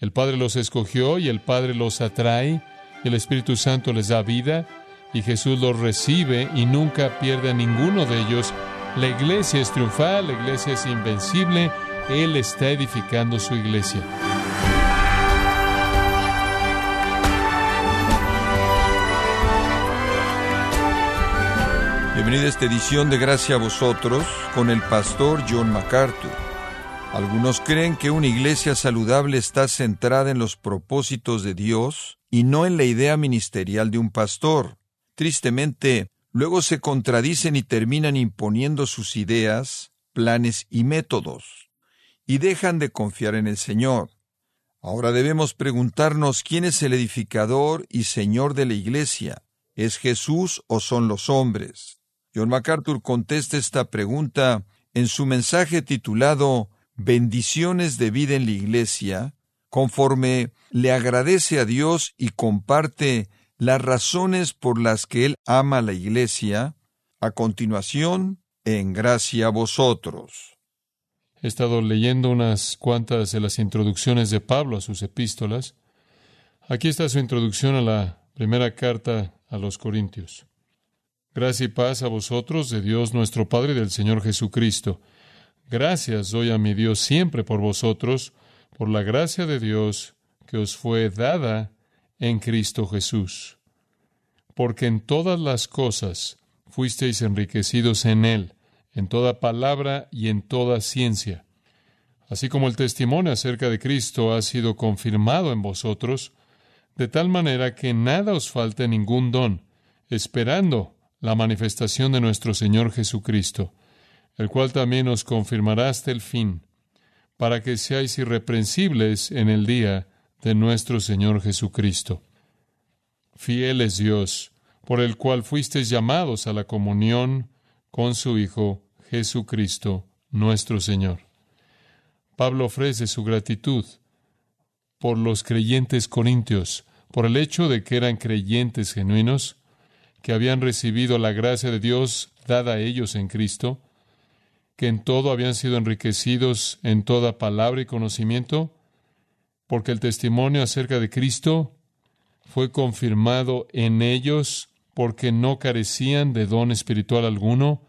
El Padre los escogió y el Padre los atrae, y el Espíritu Santo les da vida, y Jesús los recibe y nunca pierde a ninguno de ellos. La iglesia es triunfal, la iglesia es invencible, Él está edificando su iglesia. Bienvenida a esta edición de Gracia a vosotros con el pastor John MacArthur. Algunos creen que una iglesia saludable está centrada en los propósitos de Dios y no en la idea ministerial de un pastor. Tristemente, luego se contradicen y terminan imponiendo sus ideas, planes y métodos, y dejan de confiar en el Señor. Ahora debemos preguntarnos quién es el edificador y Señor de la iglesia. ¿Es Jesús o son los hombres? John MacArthur contesta esta pregunta en su mensaje titulado Bendiciones de vida en la Iglesia, conforme le agradece a Dios y comparte las razones por las que él ama a la Iglesia, a continuación, en gracia a vosotros. He estado leyendo unas cuantas de las introducciones de Pablo a sus epístolas. Aquí está su introducción a la primera carta a los Corintios. Gracia y paz a vosotros de Dios nuestro Padre y del Señor Jesucristo. Gracias doy a mi Dios siempre por vosotros, por la gracia de Dios que os fue dada en Cristo Jesús. Porque en todas las cosas fuisteis enriquecidos en Él, en toda palabra y en toda ciencia. Así como el testimonio acerca de Cristo ha sido confirmado en vosotros, de tal manera que nada os falte ningún don, esperando la manifestación de nuestro Señor Jesucristo, el cual también os confirmará hasta el fin, para que seáis irreprensibles en el día de nuestro Señor Jesucristo. Fiel es Dios, por el cual fuisteis llamados a la comunión con su Hijo Jesucristo, nuestro Señor. Pablo ofrece su gratitud por los creyentes corintios, por el hecho de que eran creyentes genuinos, que habían recibido la gracia de Dios dada a ellos en Cristo, que en todo habían sido enriquecidos en toda palabra y conocimiento, porque el testimonio acerca de Cristo fue confirmado en ellos porque no carecían de don espiritual alguno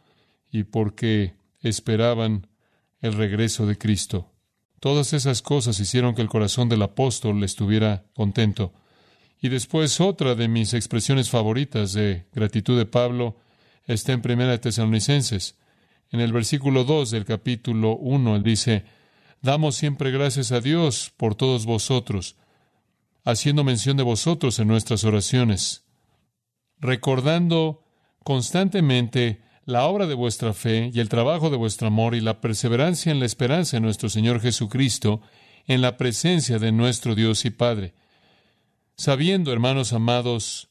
y porque esperaban el regreso de Cristo. Todas esas cosas hicieron que el corazón del apóstol estuviera contento. Y después otra de mis expresiones favoritas de gratitud de Pablo está en Primera de Tesalonicenses. En el versículo 2 del capítulo 1, él dice, Damos siempre gracias a Dios por todos vosotros, haciendo mención de vosotros en nuestras oraciones, recordando constantemente la obra de vuestra fe y el trabajo de vuestro amor y la perseverancia en la esperanza de nuestro Señor Jesucristo en la presencia de nuestro Dios y Padre sabiendo, hermanos amados,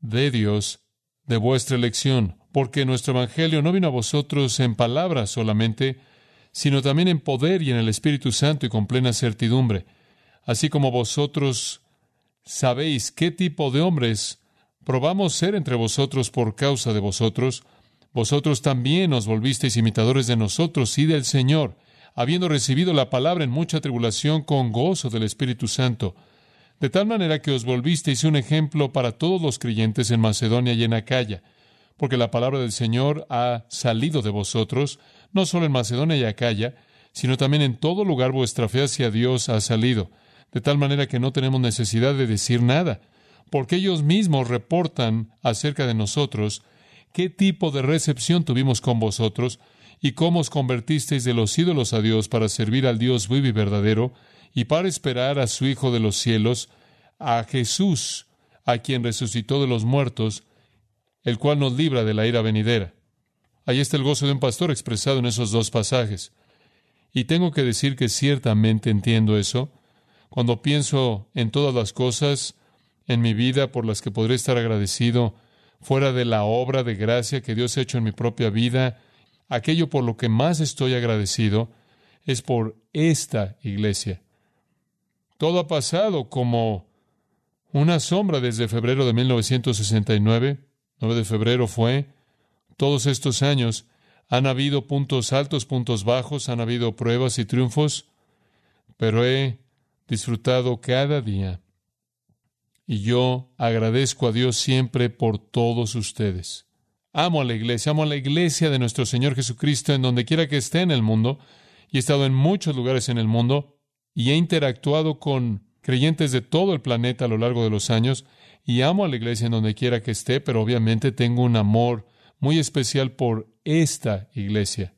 de Dios, de vuestra elección, porque nuestro Evangelio no vino a vosotros en palabras solamente, sino también en poder y en el Espíritu Santo y con plena certidumbre, así como vosotros sabéis qué tipo de hombres probamos ser entre vosotros por causa de vosotros, vosotros también os volvisteis imitadores de nosotros y del Señor, habiendo recibido la palabra en mucha tribulación con gozo del Espíritu Santo, de tal manera que os volvisteis un ejemplo para todos los creyentes en Macedonia y en Acaya, porque la palabra del Señor ha salido de vosotros, no solo en Macedonia y Acaya, sino también en todo lugar vuestra fe hacia Dios ha salido, de tal manera que no tenemos necesidad de decir nada, porque ellos mismos reportan acerca de nosotros qué tipo de recepción tuvimos con vosotros y cómo os convertisteis de los ídolos a Dios para servir al Dios vivo y verdadero, y para esperar a su Hijo de los cielos, a Jesús, a quien resucitó de los muertos, el cual nos libra de la ira venidera. Ahí está el gozo de un pastor expresado en esos dos pasajes. Y tengo que decir que ciertamente entiendo eso. Cuando pienso en todas las cosas en mi vida por las que podré estar agradecido, fuera de la obra de gracia que Dios ha hecho en mi propia vida, aquello por lo que más estoy agradecido es por esta iglesia. Todo ha pasado como una sombra desde febrero de 1969. 9 de febrero fue. Todos estos años han habido puntos altos, puntos bajos, han habido pruebas y triunfos, pero he disfrutado cada día. Y yo agradezco a Dios siempre por todos ustedes. Amo a la iglesia, amo a la iglesia de nuestro Señor Jesucristo en donde quiera que esté en el mundo, y he estado en muchos lugares en el mundo, y he interactuado con creyentes de todo el planeta a lo largo de los años, y amo a la iglesia en donde quiera que esté, pero obviamente tengo un amor muy especial por esta iglesia,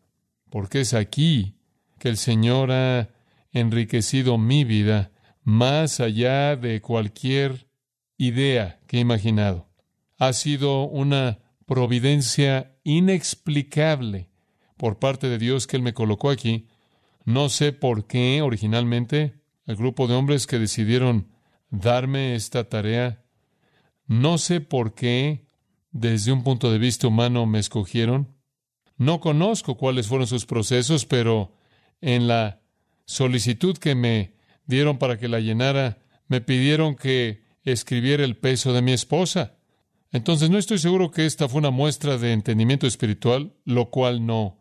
porque es aquí que el Señor ha enriquecido mi vida más allá de cualquier idea que he imaginado. Ha sido una providencia inexplicable por parte de Dios que Él me colocó aquí. No sé por qué originalmente el grupo de hombres que decidieron darme esta tarea, no sé por qué desde un punto de vista humano me escogieron. No conozco cuáles fueron sus procesos, pero en la solicitud que me dieron para que la llenara, me pidieron que escribiera el peso de mi esposa. Entonces no estoy seguro que esta fue una muestra de entendimiento espiritual, lo cual no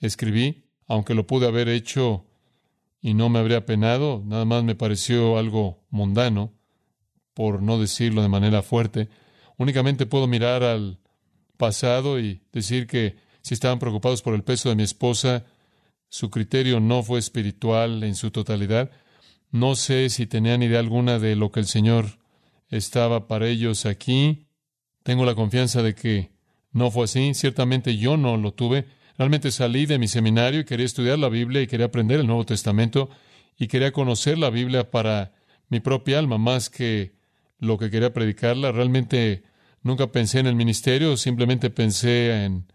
escribí, aunque lo pude haber hecho y no me habría penado, nada más me pareció algo mundano, por no decirlo de manera fuerte. Únicamente puedo mirar al pasado y decir que si estaban preocupados por el peso de mi esposa, su criterio no fue espiritual en su totalidad. No sé si tenían idea alguna de lo que el Señor estaba para ellos aquí. Tengo la confianza de que no fue así. Ciertamente yo no lo tuve. Realmente salí de mi seminario y quería estudiar la Biblia y quería aprender el Nuevo Testamento y quería conocer la Biblia para mi propia alma más que lo que quería predicarla. Realmente nunca pensé en el ministerio, simplemente pensé en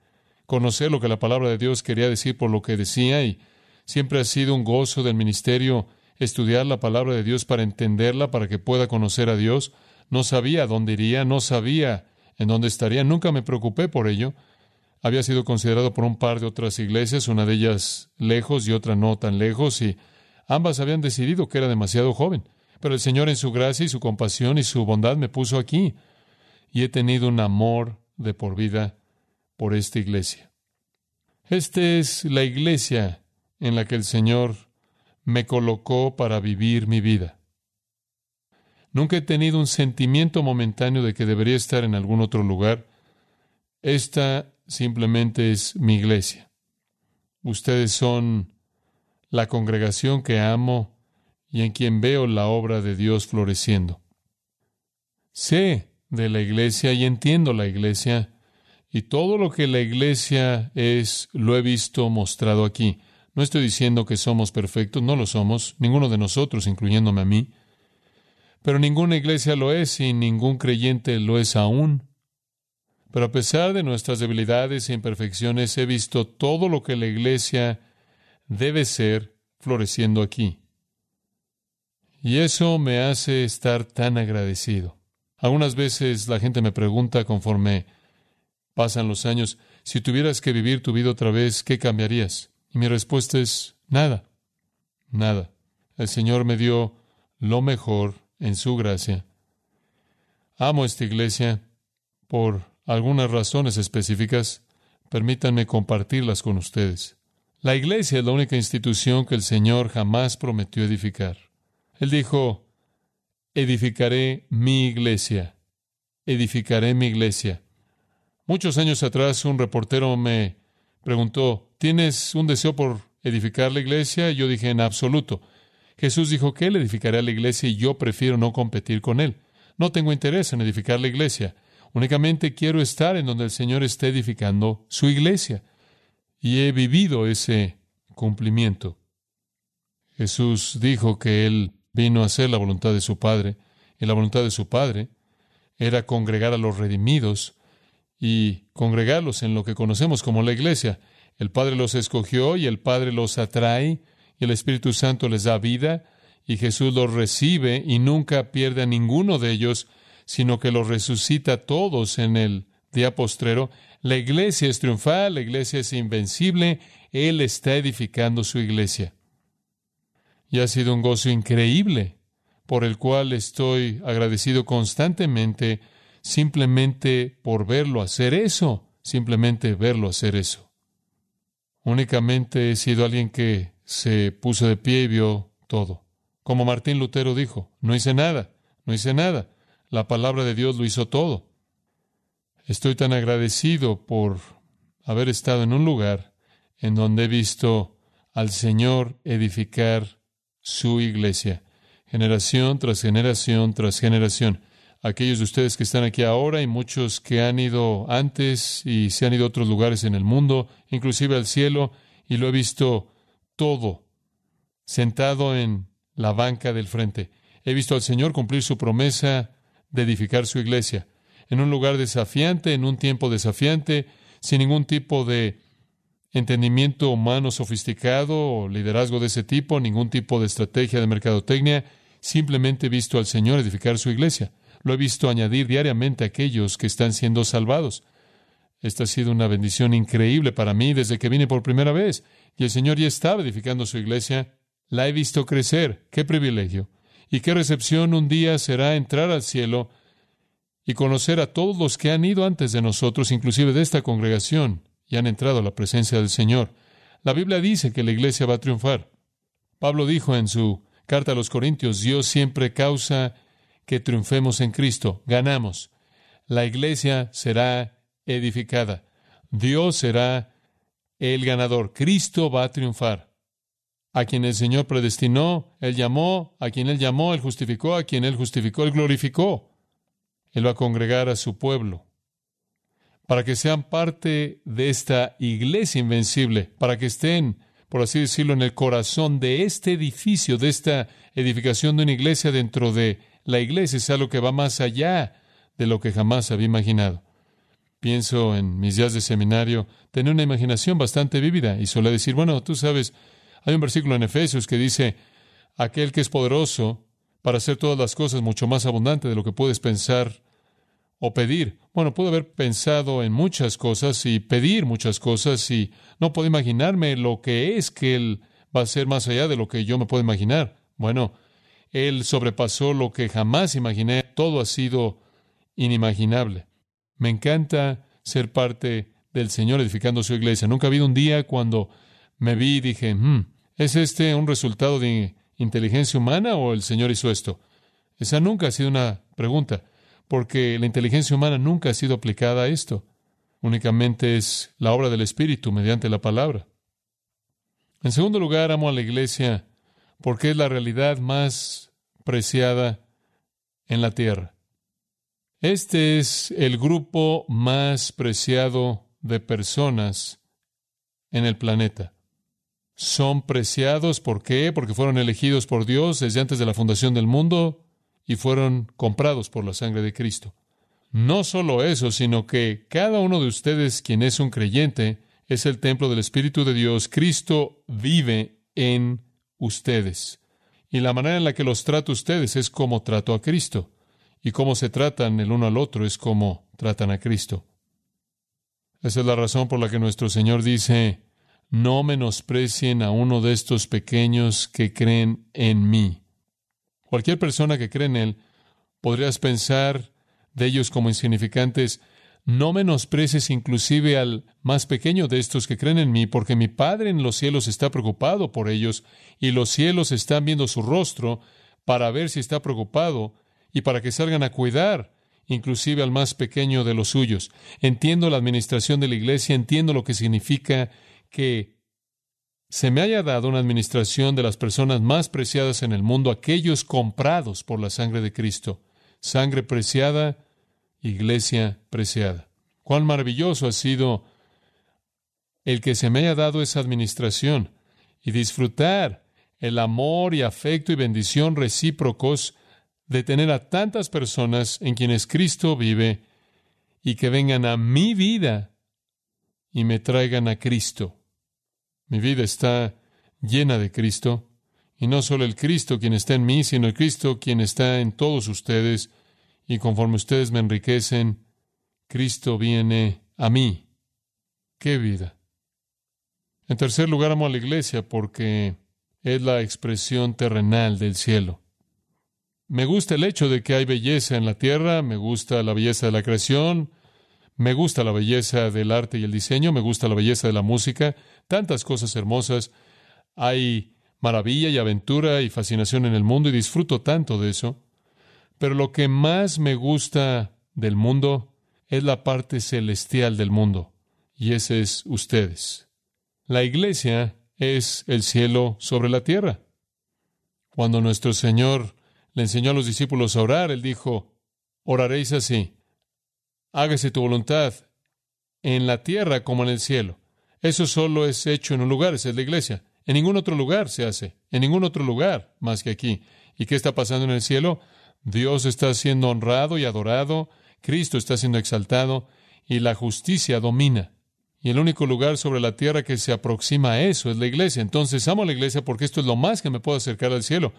conocer lo que la palabra de Dios quería decir por lo que decía y siempre ha sido un gozo del ministerio estudiar la palabra de Dios para entenderla, para que pueda conocer a Dios. No sabía dónde iría, no sabía en dónde estaría, nunca me preocupé por ello. Había sido considerado por un par de otras iglesias, una de ellas lejos y otra no tan lejos, y ambas habían decidido que era demasiado joven. Pero el Señor en su gracia y su compasión y su bondad me puso aquí, y he tenido un amor de por vida por esta iglesia. Esta es la iglesia en la que el Señor me colocó para vivir mi vida. Nunca he tenido un sentimiento momentáneo de que debería estar en algún otro lugar. Esta simplemente es mi iglesia. Ustedes son la congregación que amo y en quien veo la obra de Dios floreciendo. Sé de la iglesia y entiendo la iglesia y todo lo que la iglesia es, lo he visto mostrado aquí. No estoy diciendo que somos perfectos, no lo somos, ninguno de nosotros, incluyéndome a mí. Pero ninguna iglesia lo es y ningún creyente lo es aún. Pero a pesar de nuestras debilidades e imperfecciones, he visto todo lo que la iglesia debe ser floreciendo aquí. Y eso me hace estar tan agradecido. Algunas veces la gente me pregunta conforme Pasan los años. Si tuvieras que vivir tu vida otra vez, ¿qué cambiarías? Y mi respuesta es nada. Nada. El Señor me dio lo mejor en su gracia. Amo esta iglesia por algunas razones específicas. Permítanme compartirlas con ustedes. La iglesia es la única institución que el Señor jamás prometió edificar. Él dijo, edificaré mi iglesia, edificaré mi iglesia. Muchos años atrás un reportero me preguntó, ¿tienes un deseo por edificar la iglesia? Y yo dije, en absoluto. Jesús dijo que él edificaría la iglesia y yo prefiero no competir con él. No tengo interés en edificar la iglesia. Únicamente quiero estar en donde el Señor esté edificando su iglesia. Y he vivido ese cumplimiento. Jesús dijo que él vino a hacer la voluntad de su Padre, y la voluntad de su Padre era congregar a los redimidos y congregarlos en lo que conocemos como la iglesia. El Padre los escogió y el Padre los atrae y el Espíritu Santo les da vida y Jesús los recibe y nunca pierde a ninguno de ellos, sino que los resucita todos en el día postrero. La iglesia es triunfal, la iglesia es invencible, Él está edificando su iglesia. Y ha sido un gozo increíble, por el cual estoy agradecido constantemente simplemente por verlo hacer eso, simplemente verlo hacer eso. Únicamente he sido alguien que se puso de pie y vio todo, Como Martín Lutero dijo, no hice nada, no hice nada. La palabra de Dios lo hizo todo. Estoy tan agradecido por haber estado en un lugar en donde he visto al Señor edificar su iglesia, generación tras generación tras generación. Aquellos de ustedes que están aquí ahora y muchos que han ido antes y se han ido a otros lugares en el mundo, inclusive al cielo, y lo he visto todo sentado en la banca del frente. He visto al Señor cumplir su promesa de edificar su iglesia en un lugar desafiante, en un tiempo desafiante, sin ningún tipo de entendimiento humano sofisticado o liderazgo de ese tipo, ningún tipo de estrategia de mercadotecnia, simplemente he visto al Señor edificar su iglesia. Lo he visto añadir diariamente a aquellos que están siendo salvados. Esta ha sido una bendición increíble para mí desde que vine por primera vez. Y el Señor ya estaba edificando su iglesia. La he visto crecer. ¡Qué privilegio! Y qué recepción un día será entrar al cielo y conocer a todos los que han ido antes de nosotros, inclusive de esta congregación, y han entrado a la presencia del Señor. La Biblia dice que la iglesia va a triunfar. Pablo dijo en su carta a los Corintios, Dios siempre causa que triunfemos en Cristo, ganamos. La iglesia será edificada. Dios será el ganador. Cristo va a triunfar. A quien el Señor predestinó, Él llamó, a quien Él llamó, Él justificó, a quien Él justificó, Él glorificó. Él va a congregar a su pueblo para que sean parte de esta iglesia invencible, para que estén, por así decirlo, en el corazón de este edificio, de esta edificación de una iglesia dentro de la iglesia, es algo que va más allá de lo que jamás había imaginado. Pienso en mis días de seminario, tenía una imaginación bastante vívida y solía decir, bueno, tú sabes, hay un versículo en Efesios que dice, aquel que es poderoso para hacer todas las cosas mucho más abundante de lo que puedes pensar o pedir. Bueno, puedo haber pensado en muchas cosas y pedir muchas cosas y no puedo imaginarme lo que es que Él va a ser más allá de lo que yo me puedo imaginar. Bueno, Él sobrepasó lo que jamás imaginé. Todo ha sido inimaginable. Me encanta ser parte del Señor edificando su iglesia. Nunca ha habido un día cuando me vi y dije, hmm, ¿es este un resultado de inteligencia humana o el Señor hizo esto? Esa nunca ha sido una pregunta porque la inteligencia humana nunca ha sido aplicada a esto. Únicamente es la obra del Espíritu mediante la palabra. En segundo lugar, amo a la iglesia porque es la realidad más preciada en la tierra. Este es el grupo más preciado de personas en el planeta. Son preciados, ¿por qué? Porque fueron elegidos por Dios desde antes de la fundación del mundo, y fueron comprados por la sangre de Cristo. No solo eso, sino que cada uno de ustedes, quien es un creyente, es el templo del Espíritu de Dios. Cristo vive en ustedes. Y la manera en la que los trato ustedes es como trato a Cristo. Y cómo se tratan el uno al otro es como tratan a Cristo. Esa es la razón por la que nuestro Señor dice, no menosprecien a uno de estos pequeños que creen en mí. Cualquier persona que cree en Él, podrías pensar de ellos como insignificantes. No menosprecies inclusive al más pequeño de estos que creen en mí, porque mi Padre en los cielos está preocupado por ellos, y los cielos están viendo su rostro para ver si está preocupado y para que salgan a cuidar inclusive al más pequeño de los suyos. Entiendo la administración de la iglesia, entiendo lo que significa que se me haya dado una administración de las personas más preciadas en el mundo, aquellos comprados por la sangre de Cristo. Sangre preciada, iglesia preciada. Cuán maravilloso ha sido el que se me haya dado esa administración y disfrutar el amor y afecto y bendición recíprocos de tener a tantas personas en quienes Cristo vive y que vengan a mi vida y me traigan a Cristo. Mi vida está llena de Cristo, y no solo el Cristo quien está en mí, sino el Cristo quien está en todos ustedes, y conforme ustedes me enriquecen, Cristo viene a mí. ¡Qué vida! En tercer lugar, amo a la iglesia porque es la expresión terrenal del cielo. Me gusta el hecho de que hay belleza en la tierra, me gusta la belleza de la creación, me gusta la belleza del arte y el diseño, me gusta la belleza de la música, tantas cosas hermosas. Hay maravilla y aventura y fascinación en el mundo y disfruto tanto de eso. Pero lo que más me gusta del mundo es la parte celestial del mundo, y ese es ustedes. La iglesia es el cielo sobre la tierra. Cuando nuestro Señor le enseñó a los discípulos a orar, Él dijo, oraréis así, hágase tu voluntad en la tierra como en el cielo. Eso solo es hecho en un lugar, esa es la iglesia. En ningún otro lugar se hace, en ningún otro lugar más que aquí. ¿Y qué está pasando en el cielo? Dios está siendo honrado y adorado, Cristo está siendo exaltado y la justicia domina. Y el único lugar sobre la tierra que se aproxima a eso es la iglesia. Entonces amo a la iglesia porque esto es lo más que me puedo acercar al cielo.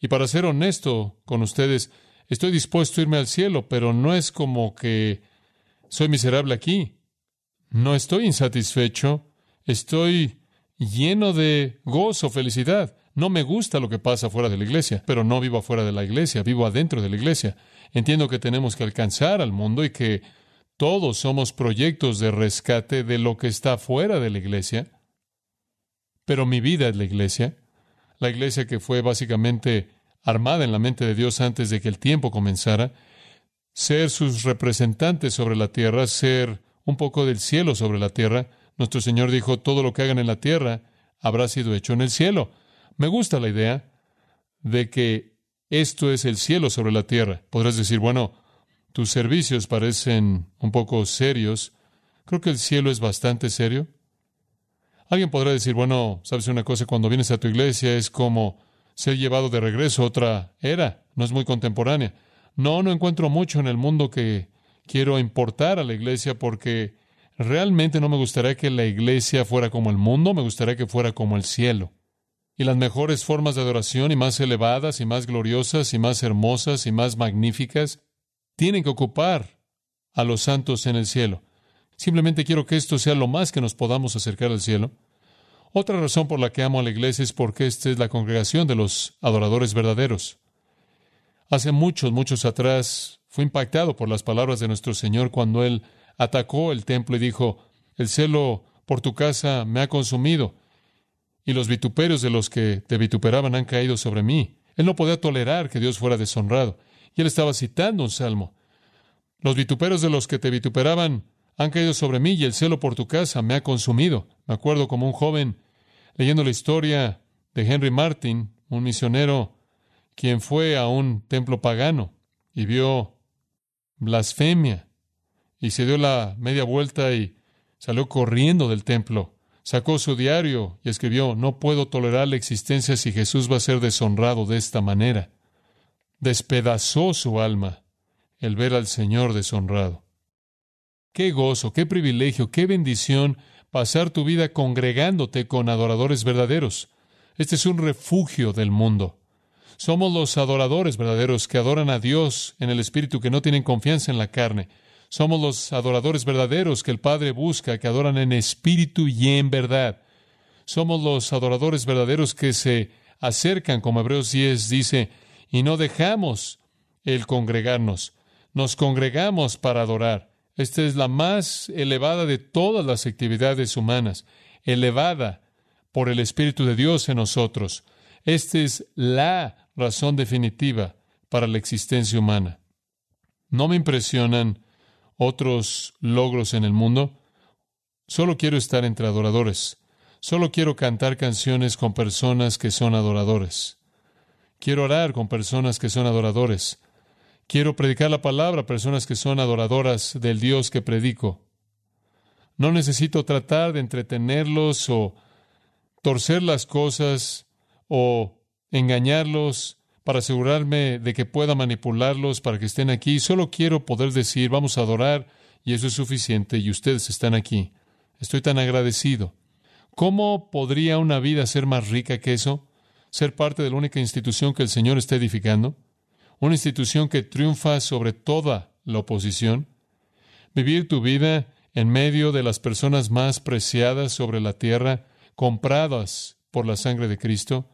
Y para ser honesto con ustedes, estoy dispuesto a irme al cielo, pero no es como que soy miserable aquí. No estoy insatisfecho, estoy lleno de gozo, felicidad. No me gusta lo que pasa fuera de la iglesia, pero no vivo afuera de la iglesia, vivo adentro de la iglesia. Entiendo que tenemos que alcanzar al mundo y que todos somos proyectos de rescate de lo que está fuera de la iglesia. Pero mi vida es la iglesia, la iglesia que fue básicamente armada en la mente de Dios antes de que el tiempo comenzara, ser sus representantes sobre la tierra, ser un poco del cielo sobre la tierra. Nuestro Señor dijo, todo lo que hagan en la tierra habrá sido hecho en el cielo. Me gusta la idea de que esto es el cielo sobre la tierra. Podrás decir, bueno, tus servicios parecen un poco serios. Creo que el cielo es bastante serio. Alguien podrá decir, bueno, sabes una cosa, cuando vienes a tu iglesia es como ser llevado de regreso a otra era, no es muy contemporánea. No, no encuentro mucho en el mundo que quiero importar a la iglesia porque realmente no me gustaría que la iglesia fuera como el mundo, me gustaría que fuera como el cielo. Y las mejores formas de adoración y más elevadas y más gloriosas y más hermosas y más magníficas tienen que ocupar a los santos en el cielo. Simplemente quiero que esto sea lo más que nos podamos acercar al cielo. Otra razón por la que amo a la iglesia es porque esta es la congregación de los adoradores verdaderos. Hace muchos, muchos atrás fui impactado por las palabras de nuestro Señor cuando Él atacó el templo y dijo, el celo por tu casa me ha consumido y los vituperios de los que te vituperaban han caído sobre mí. Él no podía tolerar que Dios fuera deshonrado. Y él estaba citando un salmo. Los vituperios de los que te vituperaban han caído sobre mí y el celo por tu casa me ha consumido. Me acuerdo como un joven leyendo la historia de Henry Martin, un misionero quien fue a un templo pagano y vio blasfemia y se dio la media vuelta y salió corriendo del templo Sacó su diario y escribió, no puedo tolerar la existencia si Jesús va a ser deshonrado de esta manera. Despedazó su alma el ver al Señor deshonrado. Qué gozo, qué privilegio, qué bendición pasar tu vida congregándote con adoradores verdaderos. Este es un refugio del mundo. Somos los adoradores verdaderos que adoran a Dios en el Espíritu, que no tienen confianza en la carne. Somos los adoradores verdaderos que el Padre busca, que adoran en espíritu y en verdad. Somos los adoradores verdaderos que se acercan, como Hebreos 10 dice, y no dejamos el congregarnos. Nos congregamos para adorar. Esta es la más elevada de todas las actividades humanas, elevada por el Espíritu de Dios en nosotros. Esta es la razón definitiva para la existencia humana. No me impresionan otros logros en el mundo. Solo quiero estar entre adoradores. Solo quiero cantar canciones con personas que son adoradores. Quiero orar con personas que son adoradores. Quiero predicar la palabra a personas que son adoradoras del Dios que predico. No necesito tratar de entretenerlos o torcer las cosas o engañarlos para asegurarme de que pueda manipularlos para que estén aquí. Solo quiero poder decir, vamos a adorar, y eso es suficiente, y ustedes están aquí. Estoy tan agradecido. ¿Cómo podría una vida ser más rica que eso? Ser parte de la única institución que el Señor está edificando. Una institución que triunfa sobre toda la oposición. Vivir tu vida en medio de las personas más preciadas sobre la tierra, compradas por la sangre de Cristo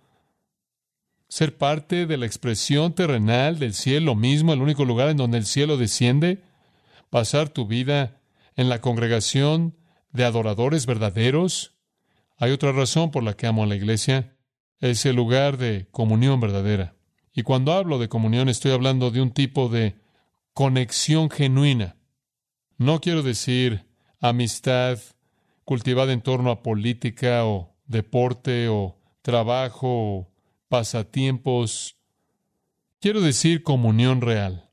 ser parte de la expresión terrenal del cielo mismo, el único lugar en donde el cielo desciende, pasar tu vida en la congregación de adoradores verdaderos. Hay otra razón por la que amo a la iglesia. Es el lugar de comunión verdadera. Y cuando hablo de comunión estoy hablando de un tipo de conexión genuina. No quiero decir amistad cultivada en torno a política o deporte o trabajo pasatiempos. Quiero decir comunión real,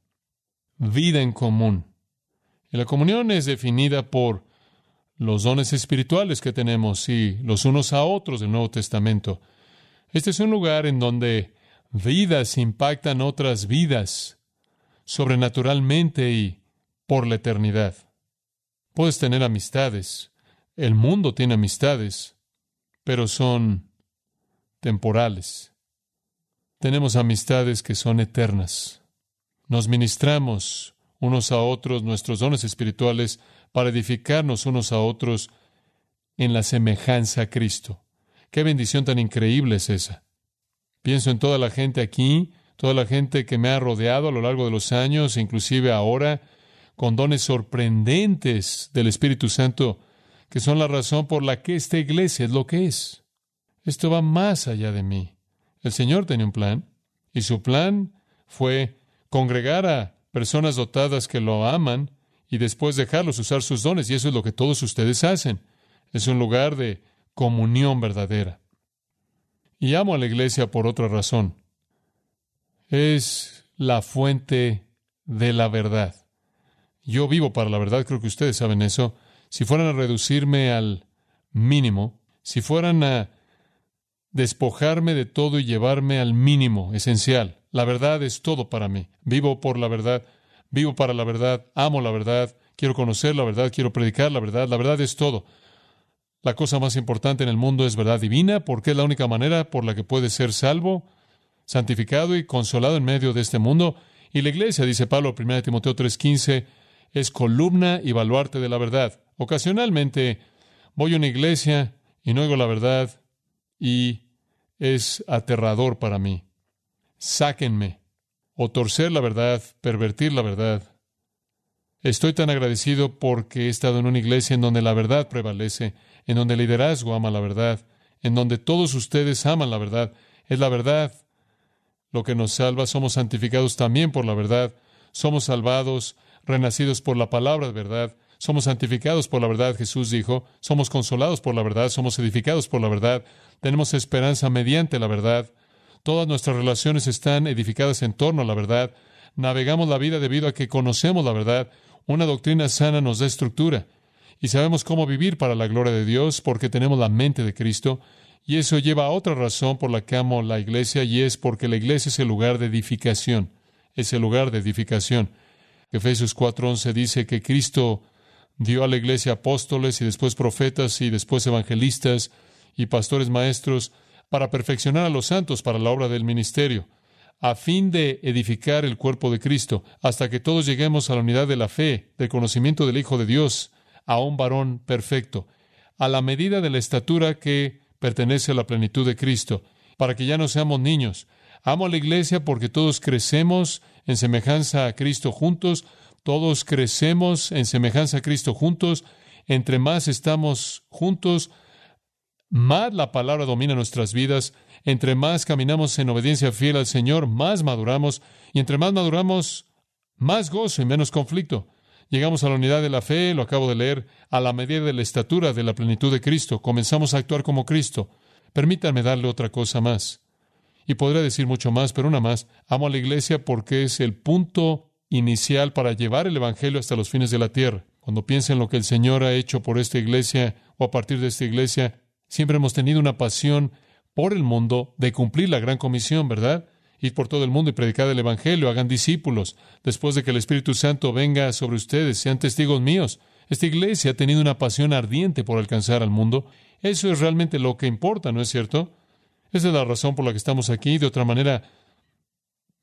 vida en común. Y la comunión es definida por los dones espirituales que tenemos y los unos a otros del Nuevo Testamento. Este es un lugar en donde vidas impactan otras vidas sobrenaturalmente y por la eternidad. Puedes tener amistades, el mundo tiene amistades, pero son temporales. Tenemos amistades que son eternas. Nos ministramos unos a otros nuestros dones espirituales para edificarnos unos a otros en la semejanza a Cristo. Qué bendición tan increíble es esa. Pienso en toda la gente aquí, toda la gente que me ha rodeado a lo largo de los años, inclusive ahora, con dones sorprendentes del Espíritu Santo, que son la razón por la que esta iglesia es lo que es. Esto va más allá de mí. El Señor tenía un plan, y su plan fue congregar a personas dotadas que lo aman y después dejarlos usar sus dones, y eso es lo que todos ustedes hacen. Es un lugar de comunión verdadera. Y amo a la iglesia por otra razón. Es la fuente de la verdad. Yo vivo para la verdad, creo que ustedes saben eso. Si fueran a reducirme al mínimo, si fueran a despojarme de todo y llevarme al mínimo esencial, la verdad es todo para mí. Vivo por la verdad, vivo para la verdad, amo la verdad, quiero conocer la verdad, quiero predicar la verdad. La verdad es todo. La cosa más importante en el mundo es verdad divina, porque es la única manera por la que puede ser salvo, santificado y consolado en medio de este mundo. Y la iglesia, dice Pablo, 1 Timoteo 3:15, es columna y baluarte de la verdad. Ocasionalmente voy a una iglesia y no oigo la verdad y es aterrador para mí sáquenme, o torcer la verdad, pervertir la verdad. Estoy tan agradecido porque he estado en una iglesia en donde la verdad prevalece, en donde el liderazgo ama la verdad, en donde todos ustedes aman la verdad. Es la verdad lo que nos salva. Somos santificados también por la verdad. Somos salvados, renacidos por la palabra de verdad. Somos santificados por la verdad, Jesús dijo. Somos consolados por la verdad. Somos edificados por la verdad. Tenemos esperanza mediante la verdad. Todas nuestras relaciones están edificadas en torno a la verdad. Navegamos la vida debido a que conocemos la verdad. Una doctrina sana nos da estructura. Y sabemos cómo vivir para la gloria de Dios porque tenemos la mente de Cristo. Y eso lleva a otra razón por la que amo la iglesia y es porque la iglesia es el lugar de edificación. Es el lugar de edificación. Efesios 4:11 dice que Cristo dio a la iglesia apóstoles y después profetas y después evangelistas y pastores maestros para perfeccionar a los santos para la obra del ministerio, a fin de edificar el cuerpo de Cristo, hasta que todos lleguemos a la unidad de la fe, del conocimiento del Hijo de Dios, a un varón perfecto, a la medida de la estatura que pertenece a la plenitud de Cristo, para que ya no seamos niños. Amo a la iglesia porque todos crecemos en semejanza a Cristo juntos, todos crecemos en semejanza a Cristo juntos, entre más estamos juntos, más la palabra domina nuestras vidas, entre más caminamos en obediencia fiel al Señor, más maduramos, y entre más maduramos, más gozo y menos conflicto. Llegamos a la unidad de la fe, lo acabo de leer, a la medida de la estatura de la plenitud de Cristo. Comenzamos a actuar como Cristo. Permítanme darle otra cosa más. Y podría decir mucho más, pero una más. Amo a la iglesia porque es el punto inicial para llevar el Evangelio hasta los fines de la tierra. Cuando piensen en lo que el Señor ha hecho por esta iglesia o a partir de esta iglesia, Siempre hemos tenido una pasión por el mundo de cumplir la gran comisión, ¿verdad? Ir por todo el mundo y predicar el Evangelio, hagan discípulos. Después de que el Espíritu Santo venga sobre ustedes, sean testigos míos. Esta iglesia ha tenido una pasión ardiente por alcanzar al mundo. Eso es realmente lo que importa, ¿no es cierto? Esa es la razón por la que estamos aquí. De otra manera,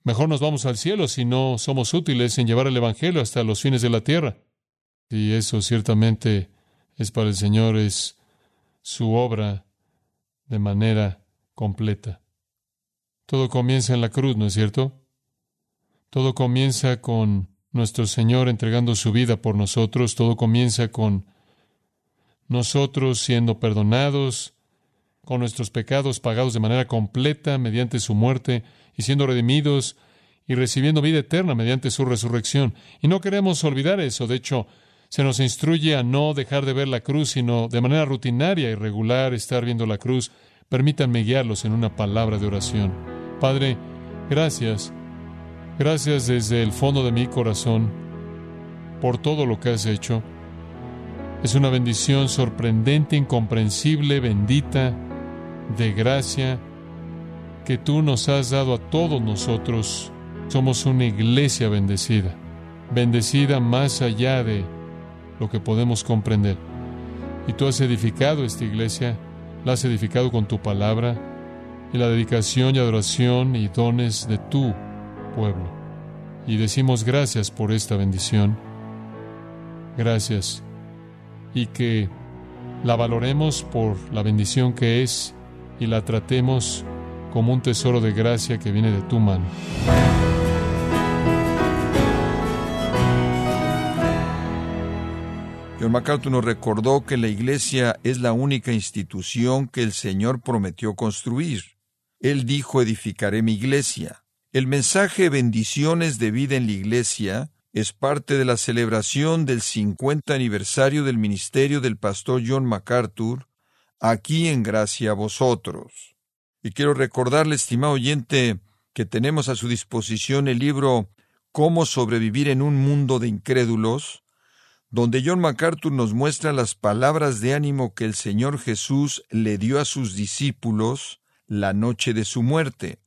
mejor nos vamos al cielo si no somos útiles en llevar el Evangelio hasta los fines de la tierra. Y eso ciertamente es para el Señor, es su obra de manera completa. Todo comienza en la cruz, ¿no es cierto? Todo comienza con nuestro Señor entregando su vida por nosotros, todo comienza con nosotros siendo perdonados, con nuestros pecados pagados de manera completa mediante su muerte y siendo redimidos y recibiendo vida eterna mediante su resurrección. Y no queremos olvidar eso. De hecho, se nos instruye a no dejar de ver la cruz, sino de manera rutinaria y regular estar viendo la cruz. Permítanme guiarlos en una palabra de oración. Padre, gracias. Gracias desde el fondo de mi corazón por todo lo que has hecho. Es una bendición sorprendente, incomprensible, bendita, de gracia, que tú nos has dado a todos nosotros. Somos una iglesia bendecida, bendecida más allá de lo que podemos comprender. Y tú has edificado esta iglesia, la has edificado con tu palabra y la dedicación y adoración y dones de tu pueblo. Y decimos gracias por esta bendición. Gracias. Y que la valoremos por la bendición que es y la tratemos como un tesoro de gracia que viene de tu mano. John MacArthur nos recordó que la Iglesia es la única institución que el Señor prometió construir. Él dijo, edificaré mi Iglesia. El mensaje bendiciones de vida en la Iglesia es parte de la celebración del 50 aniversario del ministerio del pastor John MacArthur, aquí en gracia a vosotros. Y quiero recordarle, estimado oyente, que tenemos a su disposición el libro Cómo sobrevivir en un mundo de incrédulos, donde John MacArthur nos muestra las palabras de ánimo que el Señor Jesús le dio a sus discípulos la noche de su muerte.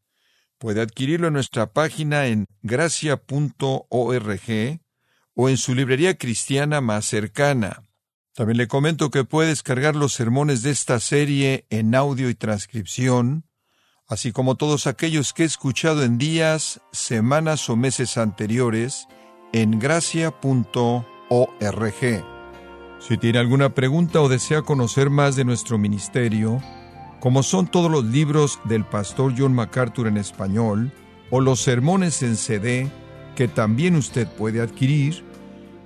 Puede adquirirlo en nuestra página en gracia.org o en su librería cristiana más cercana. También le comento que puede descargar los sermones de esta serie en audio y transcripción así como todos aquellos que he escuchado en días, semanas o meses anteriores en gracia.org. Si tiene alguna pregunta o desea conocer más de nuestro ministerio, como son todos los libros del pastor John MacArthur en español, o los sermones en CD, que también usted puede adquirir,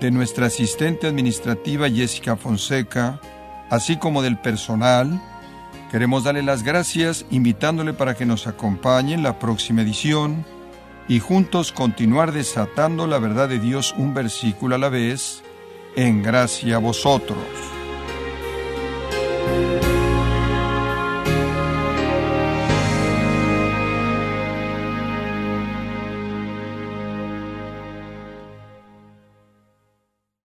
de nuestra asistente administrativa Jessica Fonseca, así como del personal, queremos darle las gracias invitándole para que nos acompañe en la próxima edición y juntos continuar desatando la verdad de Dios un versículo a la vez, en gracia a vosotros.